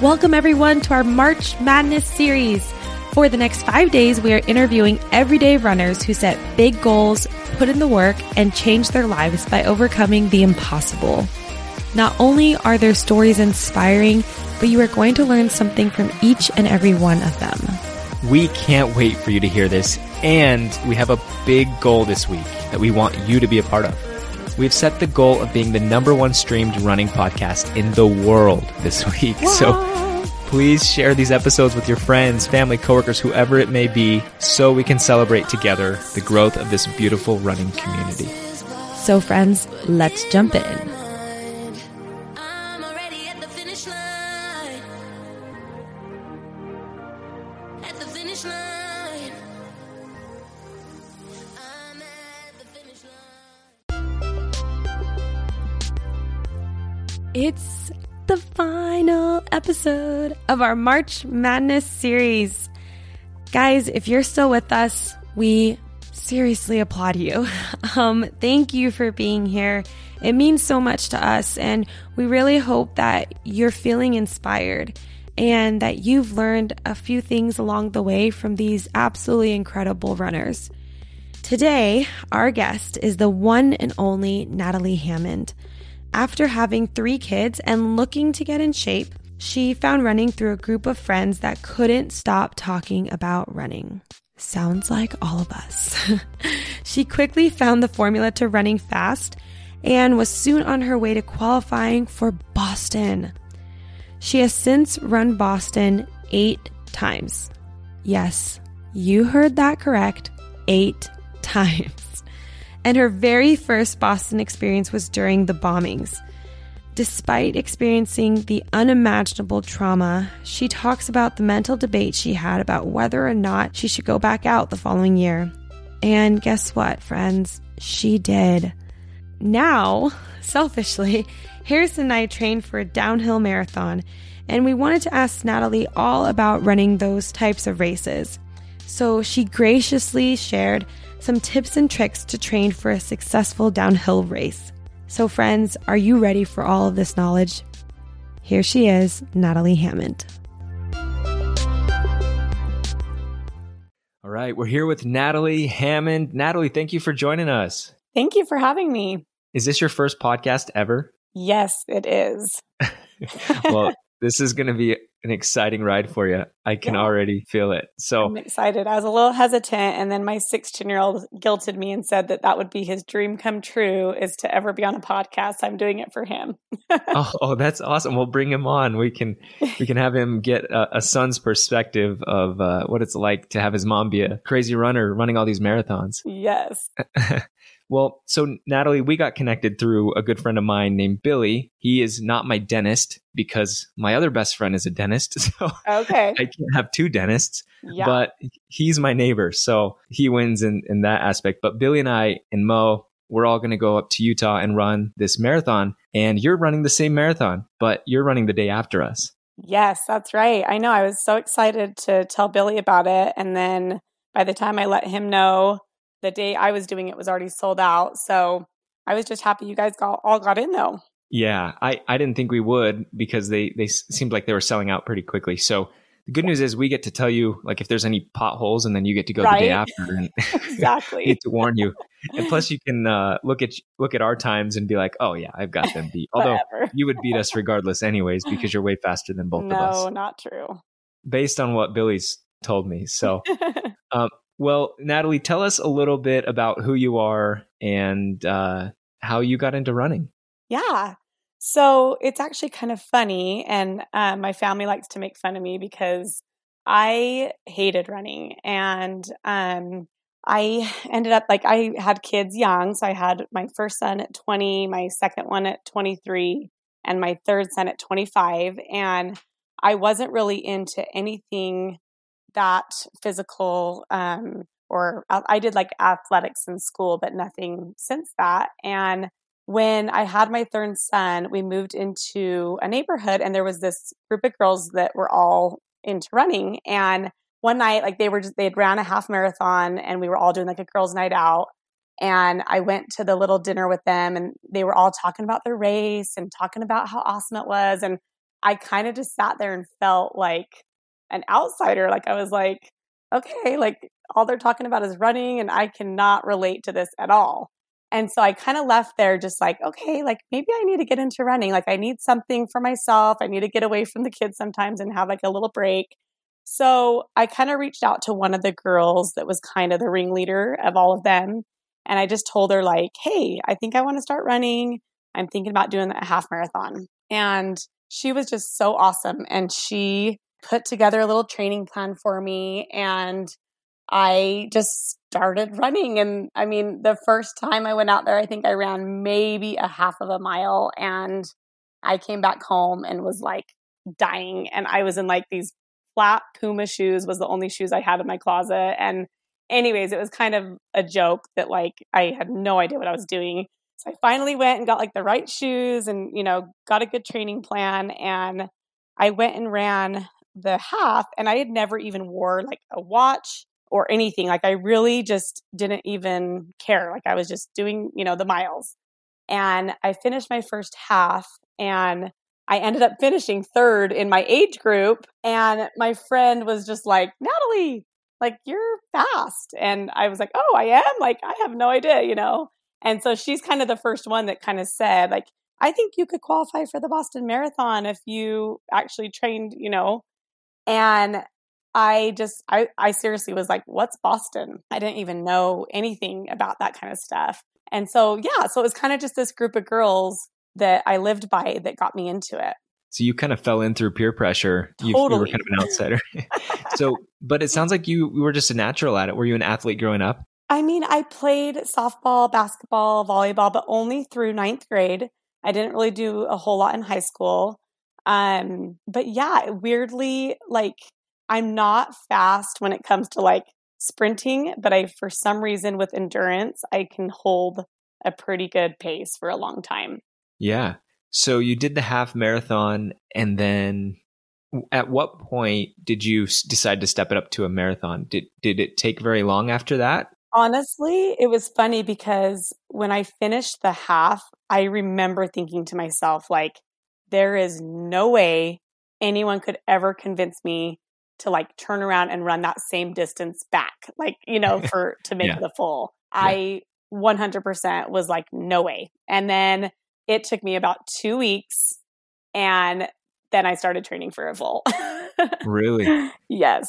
Welcome, everyone, to our March Madness series. For the next five days, we are interviewing everyday runners who set big goals, put in the work, and change their lives by overcoming the impossible. Not only are their stories inspiring, but you are going to learn something from each and every one of them. We can't wait for you to hear this, and we have a big goal this week that we want you to be a part of. We've set the goal of being the number one streamed running podcast in the world this week. So please share these episodes with your friends, family, coworkers, whoever it may be, so we can celebrate together the growth of this beautiful running community. So, friends, let's jump in. It's the final episode of our March Madness series. Guys, if you're still with us, we seriously applaud you. Um, thank you for being here. It means so much to us, and we really hope that you're feeling inspired and that you've learned a few things along the way from these absolutely incredible runners. Today, our guest is the one and only Natalie Hammond. After having three kids and looking to get in shape, she found running through a group of friends that couldn't stop talking about running. Sounds like all of us. she quickly found the formula to running fast and was soon on her way to qualifying for Boston. She has since run Boston eight times. Yes, you heard that correct. Eight times. And her very first Boston experience was during the bombings. Despite experiencing the unimaginable trauma, she talks about the mental debate she had about whether or not she should go back out the following year. And guess what, friends? She did. Now, selfishly, Harrison and I trained for a downhill marathon, and we wanted to ask Natalie all about running those types of races. So she graciously shared some tips and tricks to train for a successful downhill race. So, friends, are you ready for all of this knowledge? Here she is, Natalie Hammond. All right, we're here with Natalie Hammond. Natalie, thank you for joining us. Thank you for having me. Is this your first podcast ever? Yes, it is. well, this is going to be an exciting ride for you. I can Yeah. already feel it. So, I'm excited. I was a little hesitant, and then my 16 year old guilted me and said that that would be his dream come true is to ever be on a podcast. I'm doing it for him. oh, oh, that's awesome. We'll bring him on. We can we can have him get a, a son's perspective of uh, what it's like to have his mom be a crazy runner running all these marathons. yes. well, so Natalie, we got connected through a good friend of mine named Billy. He is not my dentist because my other best friend is a dentist. So Okay. I can't have two dentists, Yeah. but he's my neighbor. So he wins in, in that aspect. But Billy and I and Mo, we're all going to go up to Utah and run this marathon. And you're running the same marathon, but you're running the day after us. Yes, that's right. I know. I was so excited to tell Billy about it. And then by the time I let him know the day I was doing it was already sold out. So I was just happy you guys got, all got in though. Yeah, I, I didn't think we would because they, they seemed like they were selling out pretty quickly. So the good news is we get to tell you like if there's any potholes and then you get to go Right. the day after and Exactly. need to warn you. And plus you can uh, look at look at our times and be like, "Oh yeah, I've got them beat." Although you would beat us regardless anyways because you're way faster than both no, of us No, not true. based on what Billy's told me. So, um, well, Natalie, tell us a little bit about who you are and uh, how you got into running. Yeah. So it's actually kind of funny. And um, my family likes to make fun of me because I hated running. And um, I ended up like, I had kids young. So I had my first son at 20, my second one at 23, and my third son at 25. And I wasn't really into anything that physical um, or I did like athletics in school, but nothing since that. And when I had my third son, we moved into a neighborhood and there was this group of girls that were all into running. And one night, like they were just, they ran a half marathon and we were all doing like a girls' night out. And I went to the little dinner with them and they were all talking about their race and talking about how awesome it was. And I kind of just sat there and felt like an outsider. Like I was like, okay, like all they're talking about is running and I cannot relate to this at all. And so I kind of left there just like, okay, like maybe I need to get into running. Like I need something for myself. I need to get away from the kids sometimes and have like a little break. So I kind of reached out to one of the girls that was kind of the ringleader of all of them. And I just told her, like, hey, I think I want to start running. I'm thinking about doing a half marathon. And she was just so awesome. And she put together a little training plan for me. And I just started running. And I mean, the first time I went out there, I think I ran maybe a half of a mile. And I came back home and was like dying. And I was in like these flat Puma shoes, was the only shoes I had in my closet. And anyways, it was kind of a joke that like I had no idea what I was doing. So I finally went and got like the right shoes and, you know, got a good training plan. And I went and ran the half and I had never even wore like a watch or anything. Like I really just didn't even care. Like I was just doing, you know, the miles. And I finished my first half and I ended up finishing third in my age group. And my friend was just like, Natalie, like you're fast. And I was like, oh, I am? Like, I have no idea, you know? And so she's kind of the first one that kind of said, like, I think you could qualify for the Boston Marathon if you actually trained, you know? And I just, I, I seriously was like, what's Boston? I didn't even know anything about that kind of stuff. And so, yeah, so it was kind of just this group of girls that I lived by that got me into it. So you kind of fell in through peer pressure. You, you were kind of an outsider. so, but it sounds like you, you were just a natural at it. Were you an athlete growing up? I mean, I played softball, basketball, volleyball, but only through ninth grade. I didn't really do a whole lot in high school. Um, but yeah, weirdly, like I'm not fast when it comes to like sprinting, but I, for some reason, with endurance, I can hold a pretty good pace for a long time. Yeah. So you did the half marathon, and then at what point did you decide to step it up to a marathon? Did did it take very long after that? Honestly, it was funny because when I finished the half, I remember thinking to myself, like, there is no way anyone could ever convince me to like turn around and run that same distance back, like, you know, for to make Yeah. the full. I 100% was like, no way. And then it took me about two weeks and then I started training for a full. Really? yes,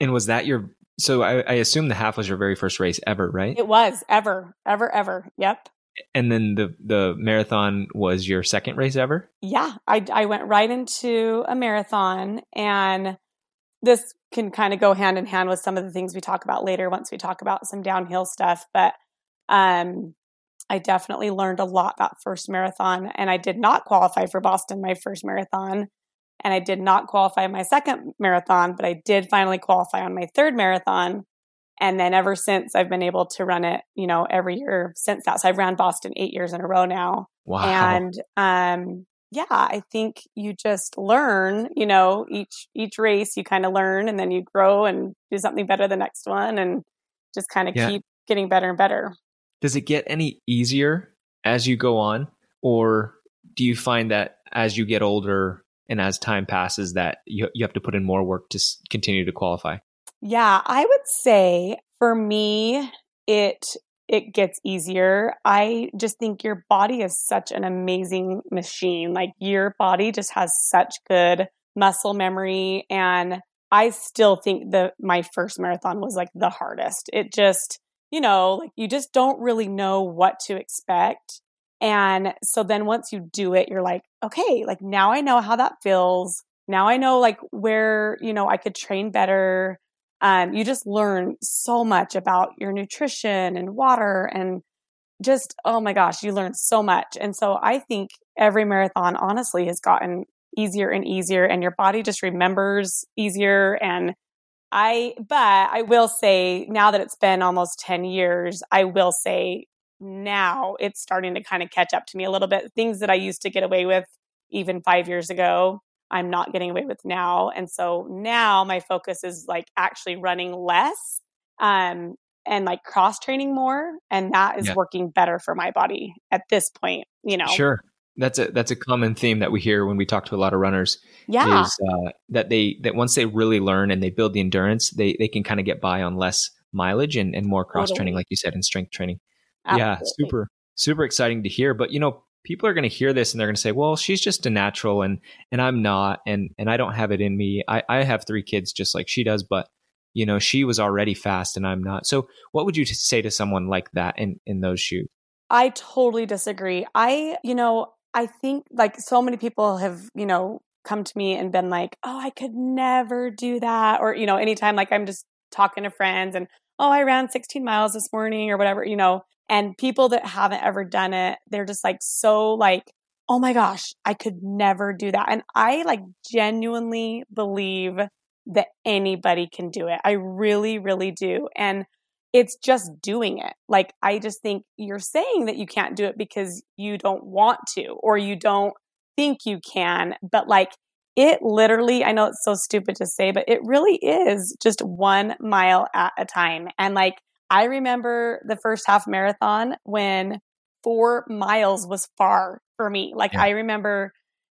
And was that your? So I, I assume the half was your very first race ever, right? it was ever, ever, ever. Yep. And then the the marathon was your second race ever. yeah, I, I went right into a marathon, and this can kind of go hand in hand with some of the things we talk about later once we talk about some downhill stuff. But um, I definitely learned a lot that first marathon, and I did not qualify for Boston my first marathon, and I did not qualify my second marathon, but I did finally qualify on my third marathon. And then ever since I've been able to run it, you know, every year since that. So I've ran Boston eight years in a row now. Wow. And um yeah, I think you just learn, you know, each each race you kind of learn and then you grow and do something better the next one and just kind of Yeah. keep getting better and better. Does it get any easier as you go on? Or do you find that as you get older and as time passes that you, you have to put in more work to continue to qualify? Yeah, I would say for me it it gets easier. I just think your body is such an amazing machine. Like your body just has such good muscle memory and I still think that my first marathon was like the hardest. It just, you know, like you just don't really know what to expect. And so then once you do it, you're like, okay, like now I know how that feels. Now I know like where, you know, I could train better. Um, you just learn so much about your nutrition and water and just, oh my gosh, you learn so much. And so I think every marathon honestly has gotten easier and easier and your body just remembers easier. And I, but I will say now that it's been almost 10 years, I will say now it's starting to kind of catch up to me a little bit. Things that I used to get away with even five years ago, I'm not getting away with now. And so now my focus is like actually running less um, and like cross training more. And that is Yeah. working better for my body at this point, you know? Sure. That's a that's a common theme that we hear when we talk to a lot of runners Yeah. is uh, that they that once they really learn and they build the endurance, they they can kind of get by on less mileage and, and more cross training, like you said, and strength training. Yeah, super super exciting to hear. But you know, people are going to hear this and they're going to say, "Well, she's just a natural, and and I'm not, and and I don't have it in me. I I have three kids just like she does, but you know, she was already fast and I'm not." So, what would you say to someone like that in in those shoes? I totally disagree. I, you know, I think like so many people have, you know, come to me and been like, oh, I could never do that. Or, you know, anytime like I'm just talking to friends and, oh, I ran 16 miles this morning or whatever, you know, and people that haven't ever done it, they're just like so like, oh my gosh, I could never do that. And I like genuinely believe that anybody can do it. I really, really do. And it's just doing it. Like, I just think you're saying that you can't do it because you don't want to or you don't think you can. But like, it literally, I know it's so stupid to say, but it really is just one mile at a time. And like, I remember the first half marathon when four miles was far for me. Like, Yeah. I remember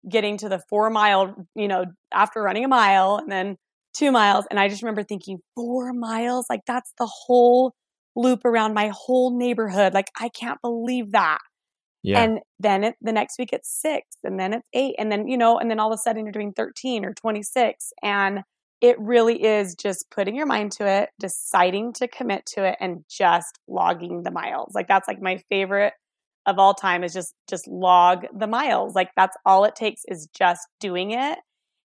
getting to the four mile, you know, after running a mile and then two miles. And I just remember thinking, four miles? Like, that's the whole loop around my whole neighborhood. Like, I can't believe that. Yeah, And then it, the next week it's six, and then it's eight, and then, you know, and then all of a sudden you're doing 13 or 26. And it really is just putting your mind to it, deciding to commit to it, and just logging the miles. Like, that's like my favorite of all time is just just log the miles. Like that's all it takes is just doing it.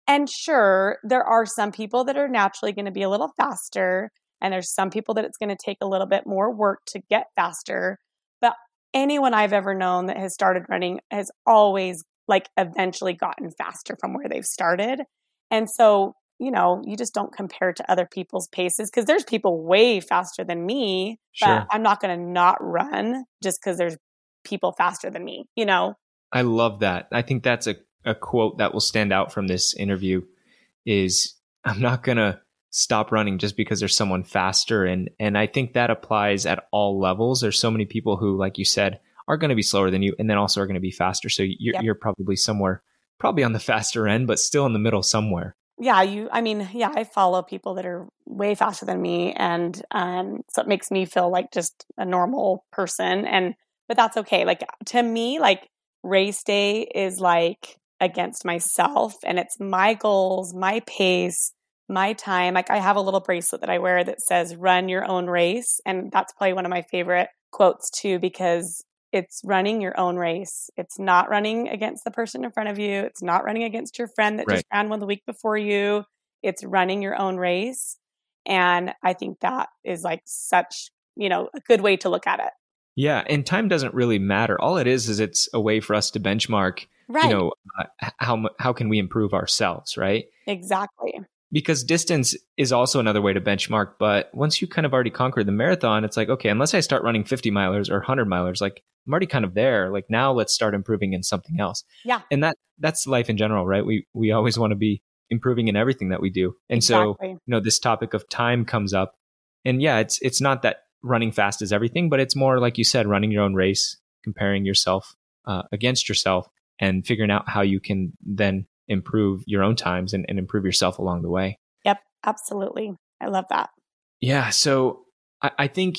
And sure there are some people that are naturally going to be a little faster and there's some people that it's going to take a little bit more work to get faster. But anyone i've ever known that has started running has always like eventually gotten faster from where they've started. And so you know you just don't compare to other people's paces because there's people way faster than me but Sure. i'm not going to not run just because there's people faster than me, you know? I love that. I think that's a, a quote that will stand out from this interview is I'm not going to stop running just because there's someone faster and and I think that applies at all levels. There's so many people who like you said are going to be slower than you and then also are going to be faster. So you're Yep. you're probably somewhere probably on the faster end but still in the middle somewhere. Yeah, you I mean, yeah, I follow people that are way faster than me and um so it makes me feel like just a normal person and but that's okay. Like to me, like race day is like against myself and it's my goals, my pace, my time. Like I have a little bracelet that I wear that says run your own race and that's probably one of my favorite quotes too because it's running your own race. It's not running against the person in front of you. It's not running against your friend that just ran one the week before you. It's running your own race. And I think that is like such, you know, a good way to look at it. Yeah, and time doesn't really matter. All it is is it's a way for us to benchmark, Right. you know, uh, how how can we improve ourselves, right? exactly. Because distance is also another way to benchmark. But once you kind of already conquered the marathon, it's like, okay, unless I start running 50 milers or 100 milers, like I'm already kind of there. Like now let's start improving in something else. Yeah. And that that's life in general, right? We we always want to be improving in everything that we do. And Exactly. so, you know, this topic of time comes up. And yeah, it's it's not that running fast is everything, but it's more like you said, running your own race, comparing yourself uh, against yourself and figuring out how you can then improve your own times and, and improve yourself along the way. Yep. Absolutely. I love that. Yeah. So I, I think,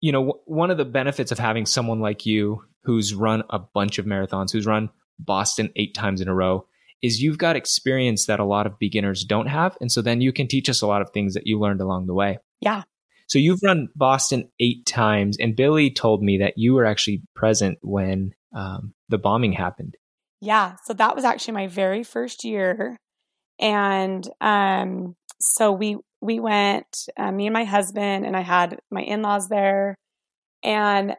you know, w- one of the benefits of having someone like you who's run a bunch of marathons, who's run Boston eight times in a row, is you've got experience that a lot of beginners don't have. And so then you can teach us a lot of things that you learned along the way. Yeah. So you've run Boston eight times, and Billy told me that you were actually present when um, the bombing happened. Yeah, so that was actually my very first year, and um, so we we went, uh, me and my husband, and I had my in laws there, and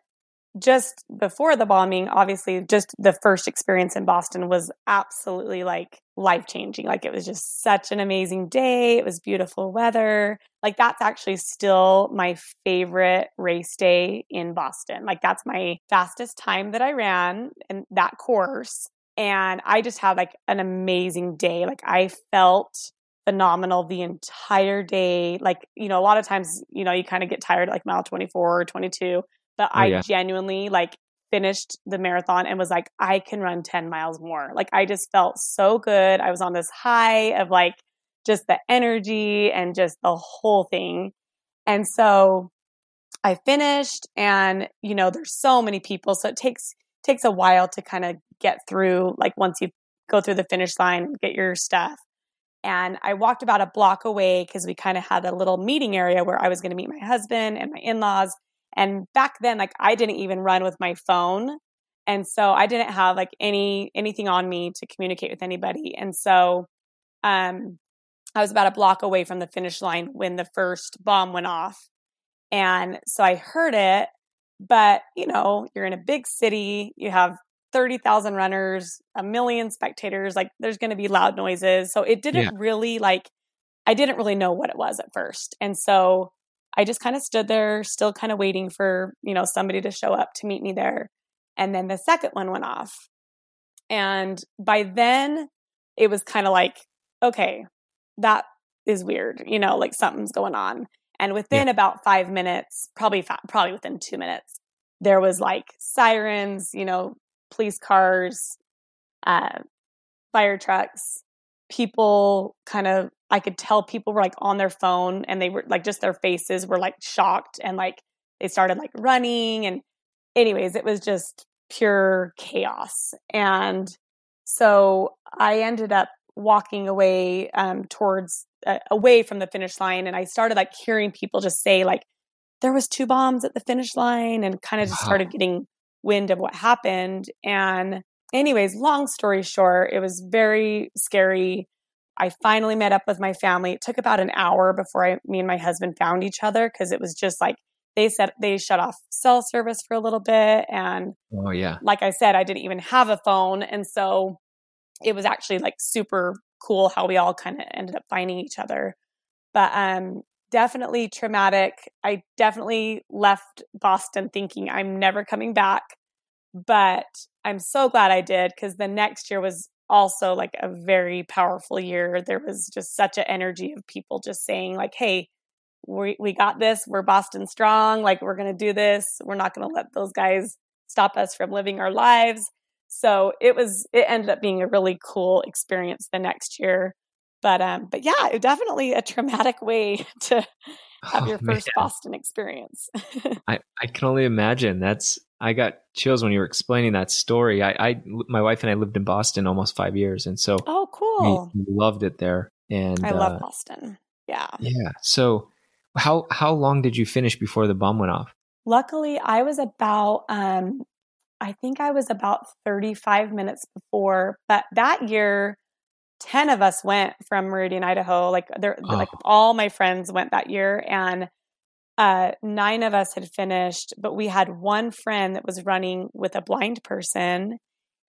just before the bombing, obviously, just the first experience in Boston was absolutely like life changing. Like it was just such an amazing day. It was beautiful weather. Like that's actually still my favorite race day in Boston. Like that's my fastest time that I ran in that course. And I just had like an amazing day. Like I felt phenomenal the entire day. Like, you know, a lot of times, you know, you kind of get tired at like mile 24 or 22 but Oh, I yeah. genuinely like finished the marathon and was like, I can run 10 miles more. Like, I just felt so good. I was on this high of like just the energy and just the whole thing. And so I finished and, you know, there's so many people. So it takes, takes a while to kind of get through, like once you go through the finish line get your stuff. And I walked about a block away because we kind of had a little meeting area where I was going to meet my husband and my in laws. And back then, like I didn't even run with my phone. And so I didn't have like any anything on me to communicate with anybody. And so um I was about a block away from the finish line when the first bomb went off. And so I heard it, but you know, you're in a big city, you have 30,000 runners, a million spectators, like there's going to be loud noises. So it didn't Yeah. really like I didn't really know what it was at first. And so I just kind of stood there, still kind of waiting for, you know, somebody to show up to meet me there. And then the second one went off. And by then, it was kind of like, okay, that is weird, you know, like something's going on. And within about five minutes, probably fi- probably within two minutes, there was like sirens, you know, police cars, uh, fire trucks, people kind of I could tell people were like on their phone and they were like just their faces were like shocked and like they started like running and anyways it was just pure chaos. And so I ended up walking away um towards uh, away from the finish line and I started like hearing people just say like there was two bombs at the finish line and kind of just Wow. started getting wind of what happened and anyways long story short it was very scary I finally met up with my family. It took about an hour before I, me and my husband found each other because it was just like they said they shut off cell service for a little bit. And Oh yeah. like I said, I didn't even have a phone. And so it was actually like super cool how we all kind of ended up finding each other. But um, definitely traumatic. I definitely left Boston thinking I'm never coming back. But I'm so glad I did because the next year was also like a very powerful year. There was just such an energy of people just saying, like, hey, we, we got this. We're Boston strong. Like, we're going to do this. We're not going to let those guys stop us from living our lives. So it was, it ended up being a really cool experience the next year. But, um, but yeah, it definitely a traumatic way to have Oh, your first man. Boston experience. I, I can only imagine. That's I got chills when you were explaining that story. I, I my wife and I lived in Boston almost five years, and so oh, we, cool. we loved it there. And I uh, love Boston. Yeah. yeah. So how how long did you finish before the bomb went off? Luckily, I was about, um, I think I was about 35 minutes before, but that year, 10 of us went from Meridian, Idaho. Like, there, like Oh. all my friends went that year, and uh, nine of us had finished, but we had one friend that was running with a blind person.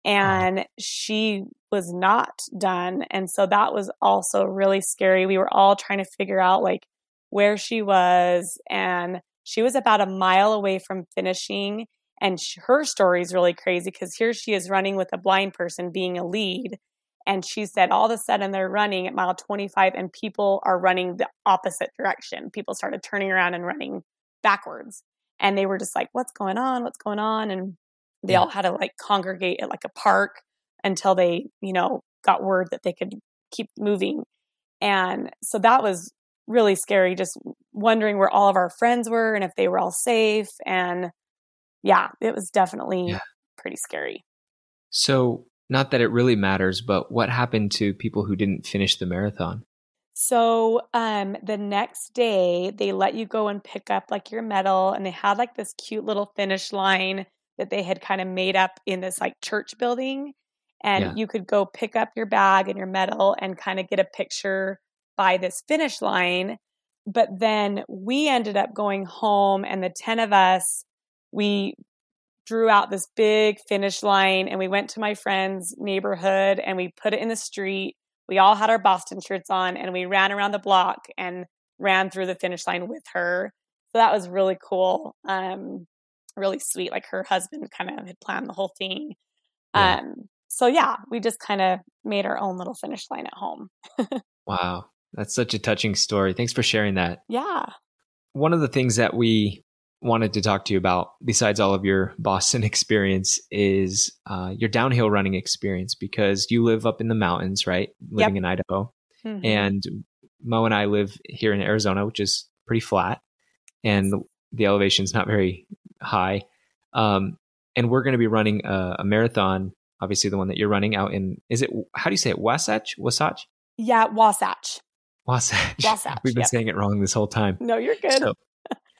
and she was not done. And so that was also really scary. We were all trying to figure out like where she was and she was about a mile away from finishing and sh- her story is really crazy because here she is running with a blind person being a lead and she said all of a sudden they're running at mile 25 and people are running the opposite direction. People started turning around and running backwards and they were just like what's going on? What's going on? And they all had to like congregate at like a park until they you know got word that they could keep moving. And so that was really scary just wondering where all of our friends were and if they were all safe and yeah it was definitely Yeah. pretty scary So, not that it really matters, but what happened to people who didn't finish the marathon? So um the next day they let you go and pick up like your medal and they had like this cute little finish line that they had kind of made up in this like church building and Yeah. you could go pick up your bag and your medal and kind of get a picture by this finish line but then we ended up going home and the 10 of us we drew out this big finish line and we went to my friend's neighborhood and we put it in the street we all had our Boston shirts on and we ran around the block and ran through the finish line with her. So that was really cool. Um, really sweet. Like her husband kind of had planned the whole thing. Yeah. Um, so yeah, we just kind of made our own little finish line at home. Wow, that's such a touching story. Thanks for sharing that. Yeah. One of the things that we wanted to talk to you about, besides all of your Boston experience, is uh, your downhill running experience because you live up in the mountains, right? Living in Idaho. Mhm. And Mo and I live here in Arizona, which is pretty flat, and the elevation's not very high. Um, and we're going to be running a, a marathon, obviously the one that you're running out in. Is it how do you say it? Wasatch? Wasatch? yeah, Wasatch. Wasatch. Wasatch, We've been yep. saying it wrong this whole time. No, you're good. So,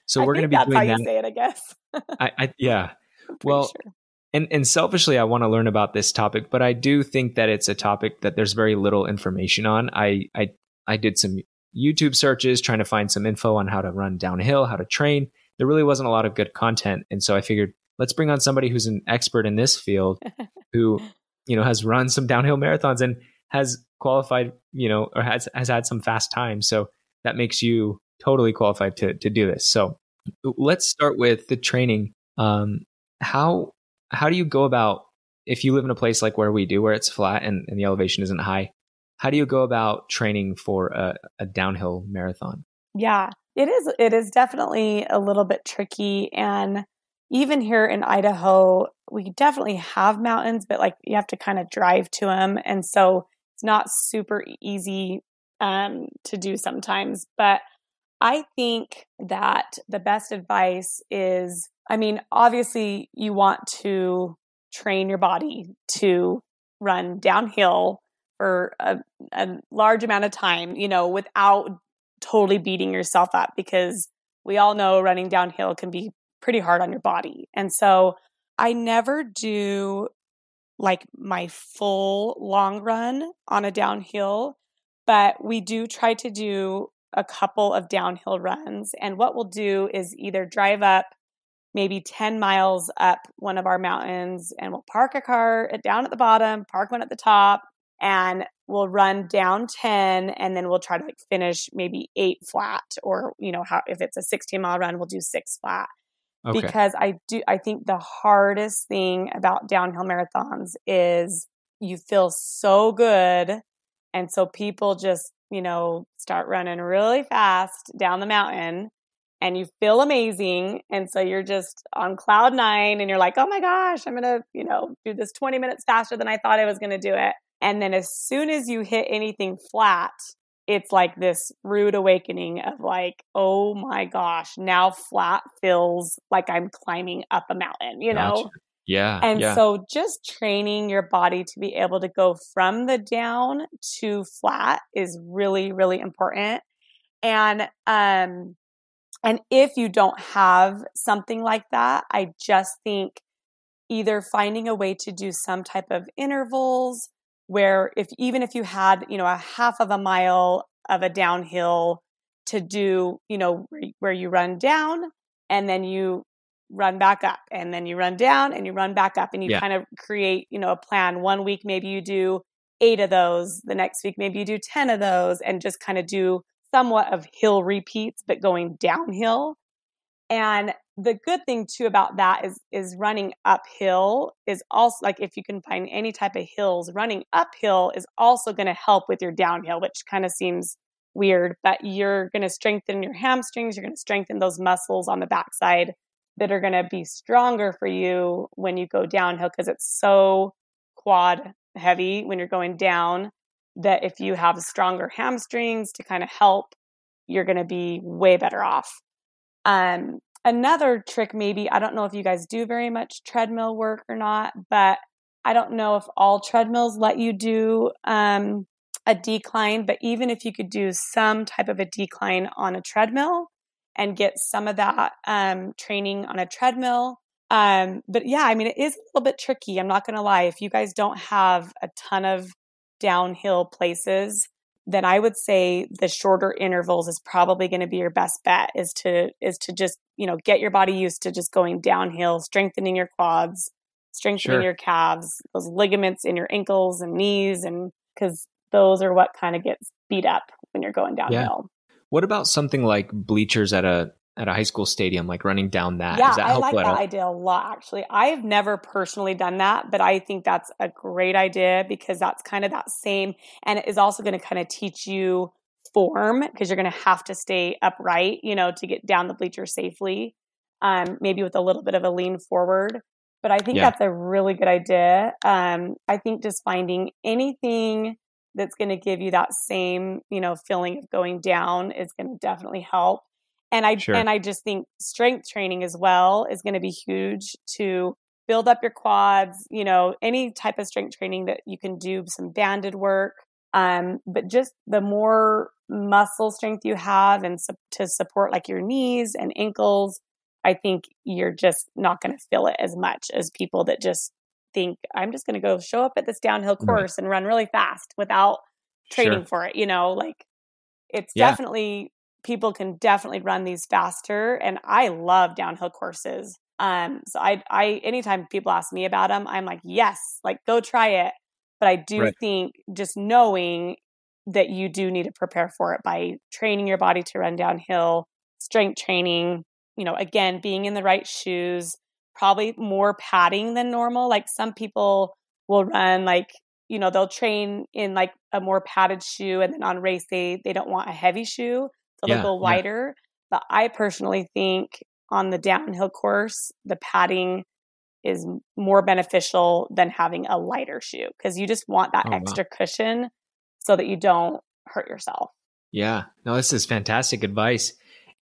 so I we're going to be that's how doing you that. say it, I guess. I, I, yeah. Well, sure. and and selfishly i want to learn about this topic but i do think that it's a topic that there's very little information on i i i did some youtube searches trying to find some info on how to run downhill how to train there really wasn't a lot of good content and so i figured let's bring on somebody who's an expert in this field who you know has run some downhill marathons and has qualified you know or has has had some fast times so that makes you totally qualified to to do this so let's start with the training um how how do you go about if you live in a place like where we do where it's flat and, and the elevation isn't high how do you go about training for a, a downhill marathon Yeah, it is. It is definitely a little bit tricky. And even here in Idaho, we definitely have mountains, but like you have to kind of drive to them. And so it's not super easy um, to do sometimes. But I think that the best advice is I mean, obviously, you want to train your body to run downhill for a, a large amount of time, you know, without totally beating yourself up because we all know running downhill can be pretty hard on your body. And so I never do like my full long run on a downhill, but we do try to do a couple of downhill runs. And what we'll do is either drive up maybe 10 miles up one of our mountains and we'll park a car down at the bottom, park one at the top, and we'll run down 10 and then we'll try to like finish maybe eight flat or you know how if it's a 16 mile run we'll do six flat okay because i do i think the hardest thing about downhill marathons is you feel so good and so people just you know start running really fast down the mountain and you feel amazing. And so you're just on cloud nine and you're like oh my gosh i'm gonna you know do this 20 minutes faster than i thought i was gonna do it. And then as soon as you hit anything flat it's like this rude awakening of like oh my gosh now flat feels like i'm climbing up a mountain you know. Yeah and yeah so just training your body to be able to go from the down to flat is really, really important. And um and if you don't have something like that, I just think either finding a way to do some type of intervals where if even if you had, you know, a half of a mile of a downhill to do, you know, where, where you run down and then you run back up and then you run down and you run back up and you Yeah. kind of create, you know, a plan. One week maybe you do 8 of those, the next week maybe you do 10 of those and just kind of do somewhat of hill repeats but going downhill. And the good thing too about that is is running uphill is also like if you can find any type of hills, running uphill is also going to help with your downhill, which kind of seems weird, but you're going to strengthen your hamstrings, you're going to strengthen those muscles on the backside that are going to be stronger for you when you go downhill because it's so quad heavy when you're going down that if you have stronger hamstrings to kind of help, you're going to be way better off. Um, another trick, maybe, I don't know if you guys do very much treadmill work or not, but I don't know if all treadmills let you do um, a decline, but even if you could do some type of a decline on a treadmill and get some of that um, training on a treadmill. Um, but yeah, I mean, it is a little bit tricky. I'm not going to lie. If you guys don't have a ton of downhill places, then I would say the shorter intervals is probably going to be your best bet is to is to just, you know, get your body used to just going downhill, strengthening your quads, strengthening Sure. your calves, those ligaments in your ankles and knees and cuz those are what kind of gets beat up when you're going downhill. What about something like bleachers at a at a high school stadium, like running down that? Yeah, Is that I like that idea a lot, actually. I've never personally done that, but I think that's a great idea because that's kind of that same, and it is also going to kind of teach you form because you're going to have to stay upright, you know, to get down the bleacher safely, um, maybe with a little bit of a lean forward. But I think Yeah. that's a really good idea. Um, I think just finding anything that's going to give you that same, you know, feeling of going down is going to definitely help. And I Sure. and I just think strength training as well is going to be huge to build up your quads, you know, any type of strength training that you can do some banded work. Um, but just the more muscle strength you have and su- to support like your knees and ankles, I think you're just not going to feel it as much as people that just think I'm just going to go show up at this downhill course and run really fast without training Sure. for it, you know, like it's Yeah. definitely people can definitely run these faster and I love downhill courses. Um so I I anytime people ask me about them, I'm like, "Yes, like go try it." But I do Right. think just knowing that you do need to prepare for it by training your body to run downhill, strength training, you know, again, being in the right shoes, probably more padding than normal. Like some people will run like, you know, they'll train in like a more padded shoe and then on race day they don't want a heavy shoe. So Yeah, they'll go yeah. wider. But I personally think on the downhill course, the padding is more beneficial than having a lighter shoe because you just want that Oh, wow. extra cushion so that you don't hurt yourself. Yeah, no, this is fantastic advice.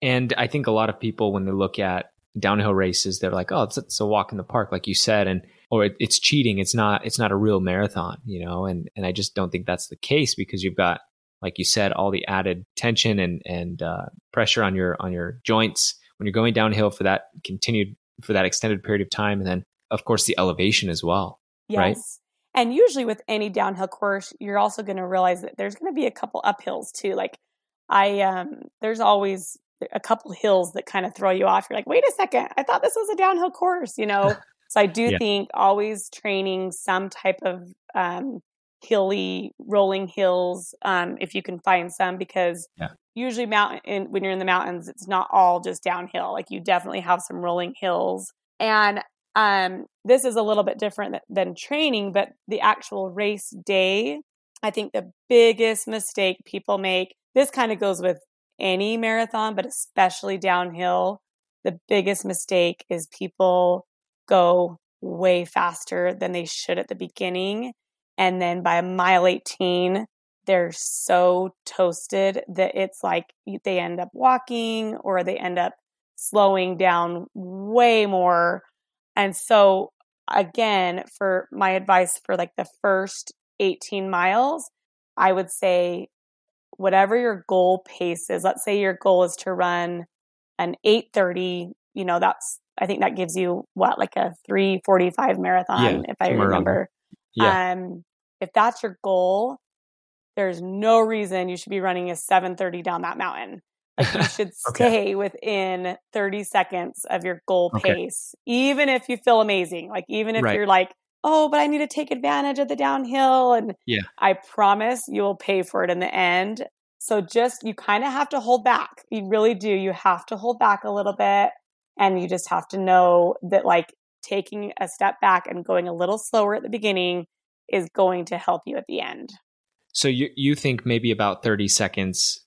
And I think a lot of people, when they look at downhill races, they're like, "Oh, it's, it's a walk in the park," like you said, and or it, it's cheating. It's not. It's not a real marathon, you know. And and I just don't think that's the case because you've got, like you said, all the added tension and and uh, pressure on your on your joints when you're going downhill for that continued for that extended period of time, and then of course the elevation as well. Yes. Right. And usually with any downhill course, you're also going to realize that there's going to be a couple uphills too. Like I um there's always a couple hills that kind of throw you off. You're like, "Wait a second. I thought this was a downhill course," you know. so I do Yeah. think always training some type of um hilly rolling hills um if you can find some because Yeah. usually mountain in, when you're in the mountains it's not all just downhill. Like you definitely have some rolling hills. And um, this is a little bit different th- than training, but the actual race day, I think the biggest mistake people make, this kind of goes with any marathon, but especially downhill. The biggest mistake is people go way faster than they should at the beginning. And then by mile 18, they're so toasted that it's like they end up walking or they end up slowing down way more. And so, again, for my advice for like the first 18 miles, I would say whatever your goal pace is, let's say your goal is to run an 830, you know, that's, I think that gives you what, like a 345 marathon, Yeah, if I somewhere around there. remember. Yeah, Um, if that's your goal, there's no reason you should be running a 730 down that mountain. Like you should Okay. stay within 30 seconds of your goal Okay. pace, even if you feel amazing. Like even if Right. you're like, oh, but I need to take advantage of the downhill. And Yeah. I promise you will pay for it in the end. So just you kind of have to hold back. You really do. You have to hold back a little bit. And you just have to know that like taking a step back and going a little slower at the beginning is going to help you at the end. So you you think maybe about thirty seconds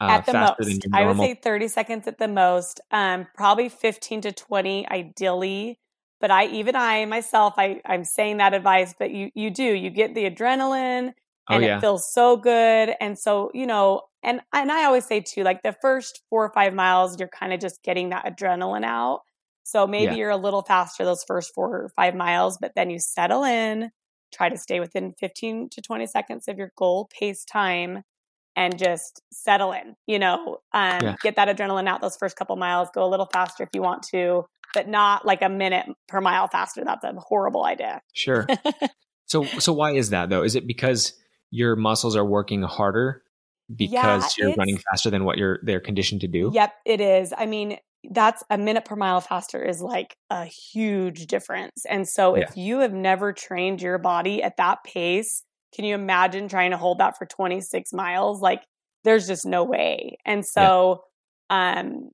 uh, at the faster most. I would say 30 seconds at the most. Um, probably 15 to 20 ideally. But I even I myself, I, I'm saying that advice, but you you do. You get the adrenaline oh and yeah, it feels so good. And so, you know, and and I always say too, like the first four or five miles, you're kind of just getting that adrenaline out. So maybe Yeah. you're a little faster those first four or five miles, but then you settle in, try to stay within 15 to 20 seconds of your goal pace time and just settle in, you know, um, Yeah. get that adrenaline out those first couple miles, go a little faster if you want to, but not like a minute per mile faster. That's a horrible idea. sure. so so why is that though? Is it because your muscles are working harder because you're running faster than what you're they're conditioned to do? Yep, it is. I mean, that's a minute per mile faster is like a huge difference. And so if you have never trained your body at that pace, can you imagine trying to hold that for 26 miles? Like there's just no way. And so um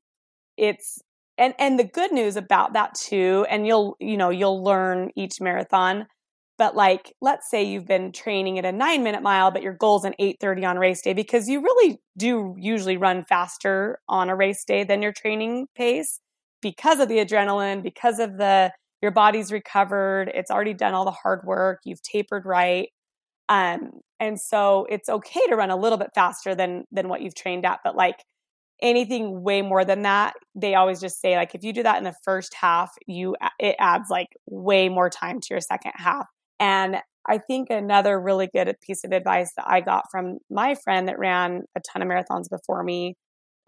it's and and the good news about that too and you'll you know you'll learn each marathon but like let's say you've been training at a 9 minute mile but your goal's an 8:30 on race day because you really do usually run faster on a race day than your training pace because of the adrenaline because of the your body's recovered it's already done all the hard work you've tapered right um and so it's okay to run a little bit faster than than what you've trained at but like anything way more than that they always just say like if you do that in the first half you it adds like way more time to your second half. And i think another really good piece of advice that i got from my friend that ran a ton of marathons before me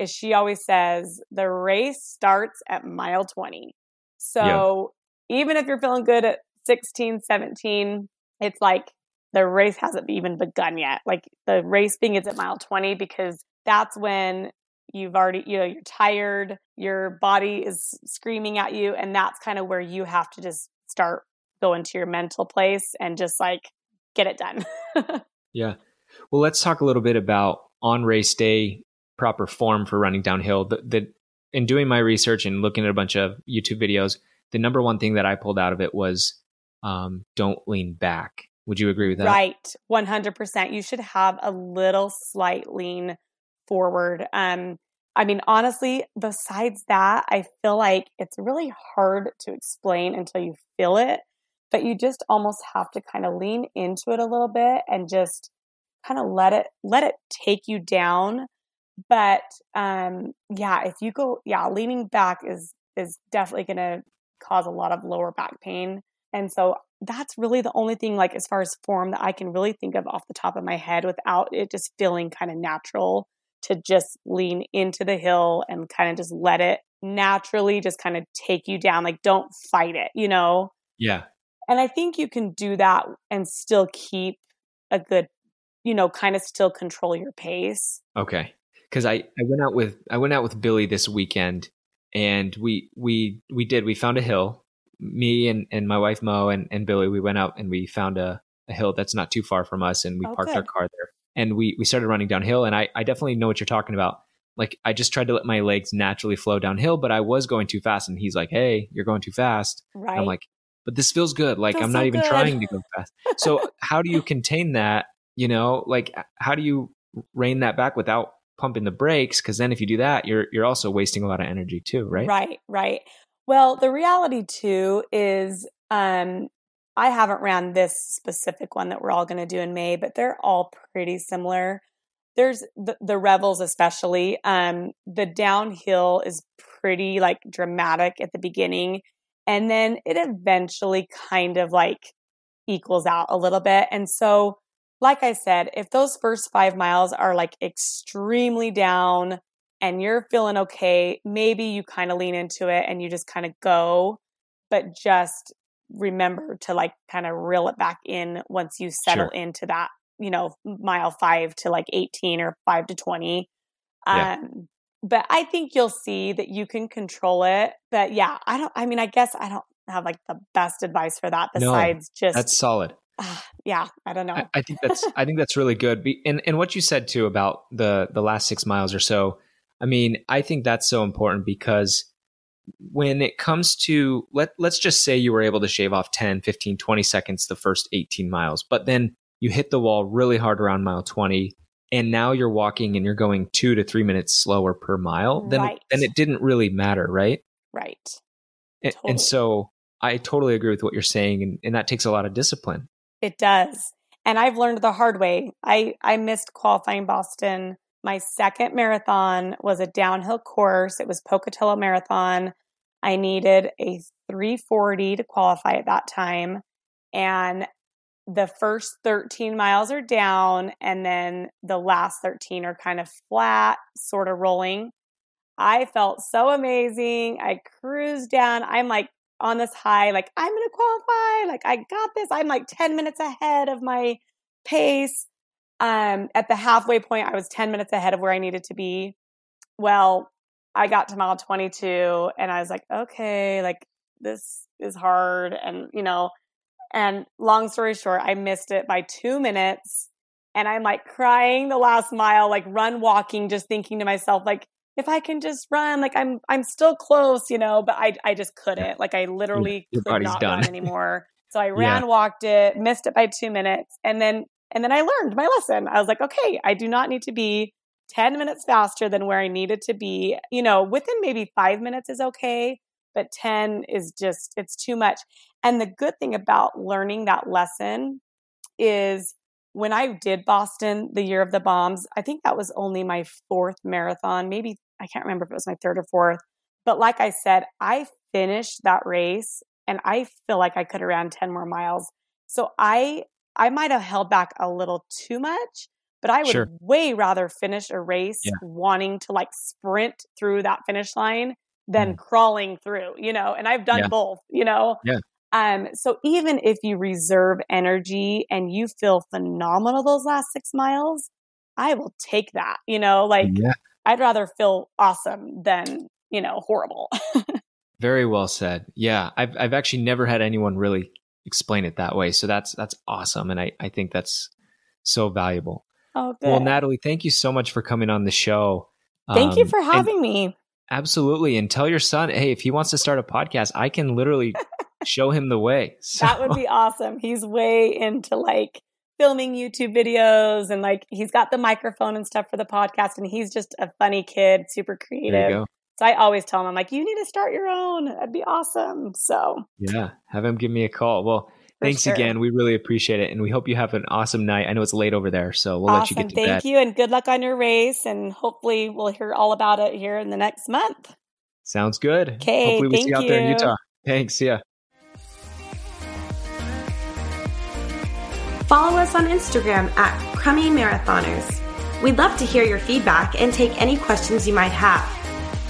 is she always says the race starts at mile 20 so even if you're feeling good at 16 17 it's like the race hasn't even begun yet like the race begins at mile 20 because that's when you've already you know you're tired your body is screaming at you and that's kind of where you have to just start going to your mental place and just like get it done Yeah. Well, let's talk a little bit about on race day proper form for running downhill. The, the in doing my research and looking at a bunch of YouTube videos, the number one thing that I pulled out of it was um, don't lean back. Would you agree with that? right 100% you should have a little slight lean forward. Um i mean honestly besides that i feel like it's really hard to explain until you feel it but you just almost have to kind of lean into it a little bit and just kind of let it let it take you down. But um yeah if you go yeah leaning back is is definitely going to cause a lot of lower back pain. And so that's really the only thing like as far as form that i can really think of off the top of my head without it just feeling kind of natural to just lean into the hill and kind of just let it naturally just kind of take you down like don't fight it you know Yeah. and I think you can do that and still keep a good, you know, kind of still control your pace. Okay. Because I, I went out with I went out with Billy this weekend, and we we we did we found a hill. Me and, and my wife Mo and, and Billy we went out and we found a, a hill that's not too far from us, and we Oh, parked our car there. And we we started running downhill, and I I definitely know what you're talking about. Like I just tried to let my legs naturally flow downhill, but I was going too fast. And he's like, "Hey, you're going too fast." Right. I'm like, but this feels good. Like Feels I'm not so even good. trying to go fast. So how do you contain that? You know, like how do you rein that back without pumping the brakes? Because then if you do that, you're you're also wasting a lot of energy too, right? Right, right. Well, the reality too is um I haven't ran this specific one that we're all going to do in May, but they're all pretty similar. There's the, the revels especially um the downhill is pretty like dramatic at the beginning and then it eventually kind of like equals out a little bit. And so like I said, if those first 5 miles are like extremely down and you're feeling okay, maybe you kind of lean into it and you just kind of go, but just remember to like kind of reel it back in once you settle Sure. into that, you know, mile 5 to like 18 or 5 to 20. Yeah. Um but I think you'll see that you can control it. But yeah, I don't, I mean, I guess I don't have like the best advice for that No, besides just, That's solid. ah, yeah, I don't know. I, I think that's I think that's really good. And and what you said too about the the last six miles or so. I mean, I think that's so important because when it comes to let let's just say you were able to shave off 10, 15, 20 seconds the first 18 miles, but then you hit the wall really hard around mile 20 and now you're walking and you're going 2 to 3 minutes slower per mile, then Right. then it didn't really matter, right? right. Totally. And so I totally agree with what you're saying and, and that takes a lot of discipline. It does. And I've learned the hard way. I, I missed qualifying Boston. My second marathon was a downhill course. It was Pocatello Marathon. I needed a 340 to qualify at that time. And the first 13 miles are down, and then the last 13 are kind of flat, sort of rolling. I felt so amazing. I cruised down. I'm like on this high, like, I'm going to qualify. Like, I got this. I'm like 10 minutes ahead of my pace. Um, at the halfway point, I was 10 minutes ahead of where I needed to be. Well, I got to mile 22 and I was like, okay, like, this is hard. And, you know, and long story short, I missed it by two minutes. And I'm like crying the last mile, like run walking, just thinking to myself, like, if I can just run, like I'm I'm still close, you know, but I I just couldn't. Like I literally could not done. run anymore. So I ran, walked it, missed it by two minutes, and then and then I learned my lesson. I was like, okay, I do not need to be 10 minutes faster than where I needed to be. You know, within maybe five minutes is okay, but 10 is just, it's too much. And the good thing about learning that lesson is when I did Boston the year of the bombs, I think that was only my fourth marathon. Maybe I can't remember if it was my third or fourth. But like I said, I finished that race and I feel like I could have ran 10 more miles. So I I might have held back a little too much, but I would Sure. way rather finish a race Yeah. wanting to like sprint through that finish line than Mm. crawling through, you know, and I've done Yeah. both, you know. Yeah. Um, so even if you reserve energy and you feel phenomenal those last six miles, I will take that, you know, like yeah. I'd rather feel awesome than, you know, horrible. Very well said. Yeah, I've I've actually never had anyone really explain it that way. So that's that's awesome, and I I think that's so valuable. oh, good. Well, Natalie, thank you so much for coming on the show. Thank you Um, for and- having me. Absolutely, and tell your son, hey, if he wants to start a podcast, I can literally show him the way. So, That would be awesome. He's way into like filming YouTube videos and like he's got the microphone and stuff for the podcast and he's just a funny kid, super there you creative. Go. So I always tell him, I'm like, you need to start your own. That'd be awesome. So Yeah, have him give me a call. Well, For thanks sure. again. We really appreciate it, and we hope you have an awesome night. I know it's late over there, so we'll let you get to Thank bed. you and good luck on your race. And hopefully we'll hear all about it here in the next month. Sounds good. Okay, Hopefully, we see thank you out there in. Utah. Thanks. Yeah. Follow us on Instagram at Crummy Marathoners. We'd love to hear your feedback and take any questions you might have.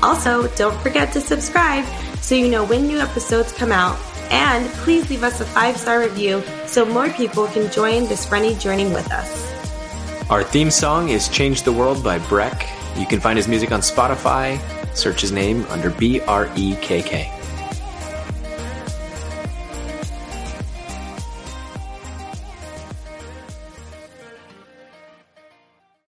Also, don't forget to subscribe so you know when new episodes come out. And please leave us a five star review so more people can join this running journey with us. Our theme song is Change the World by Brekk. You can find his music on Spotify. Search his name under B R E K K.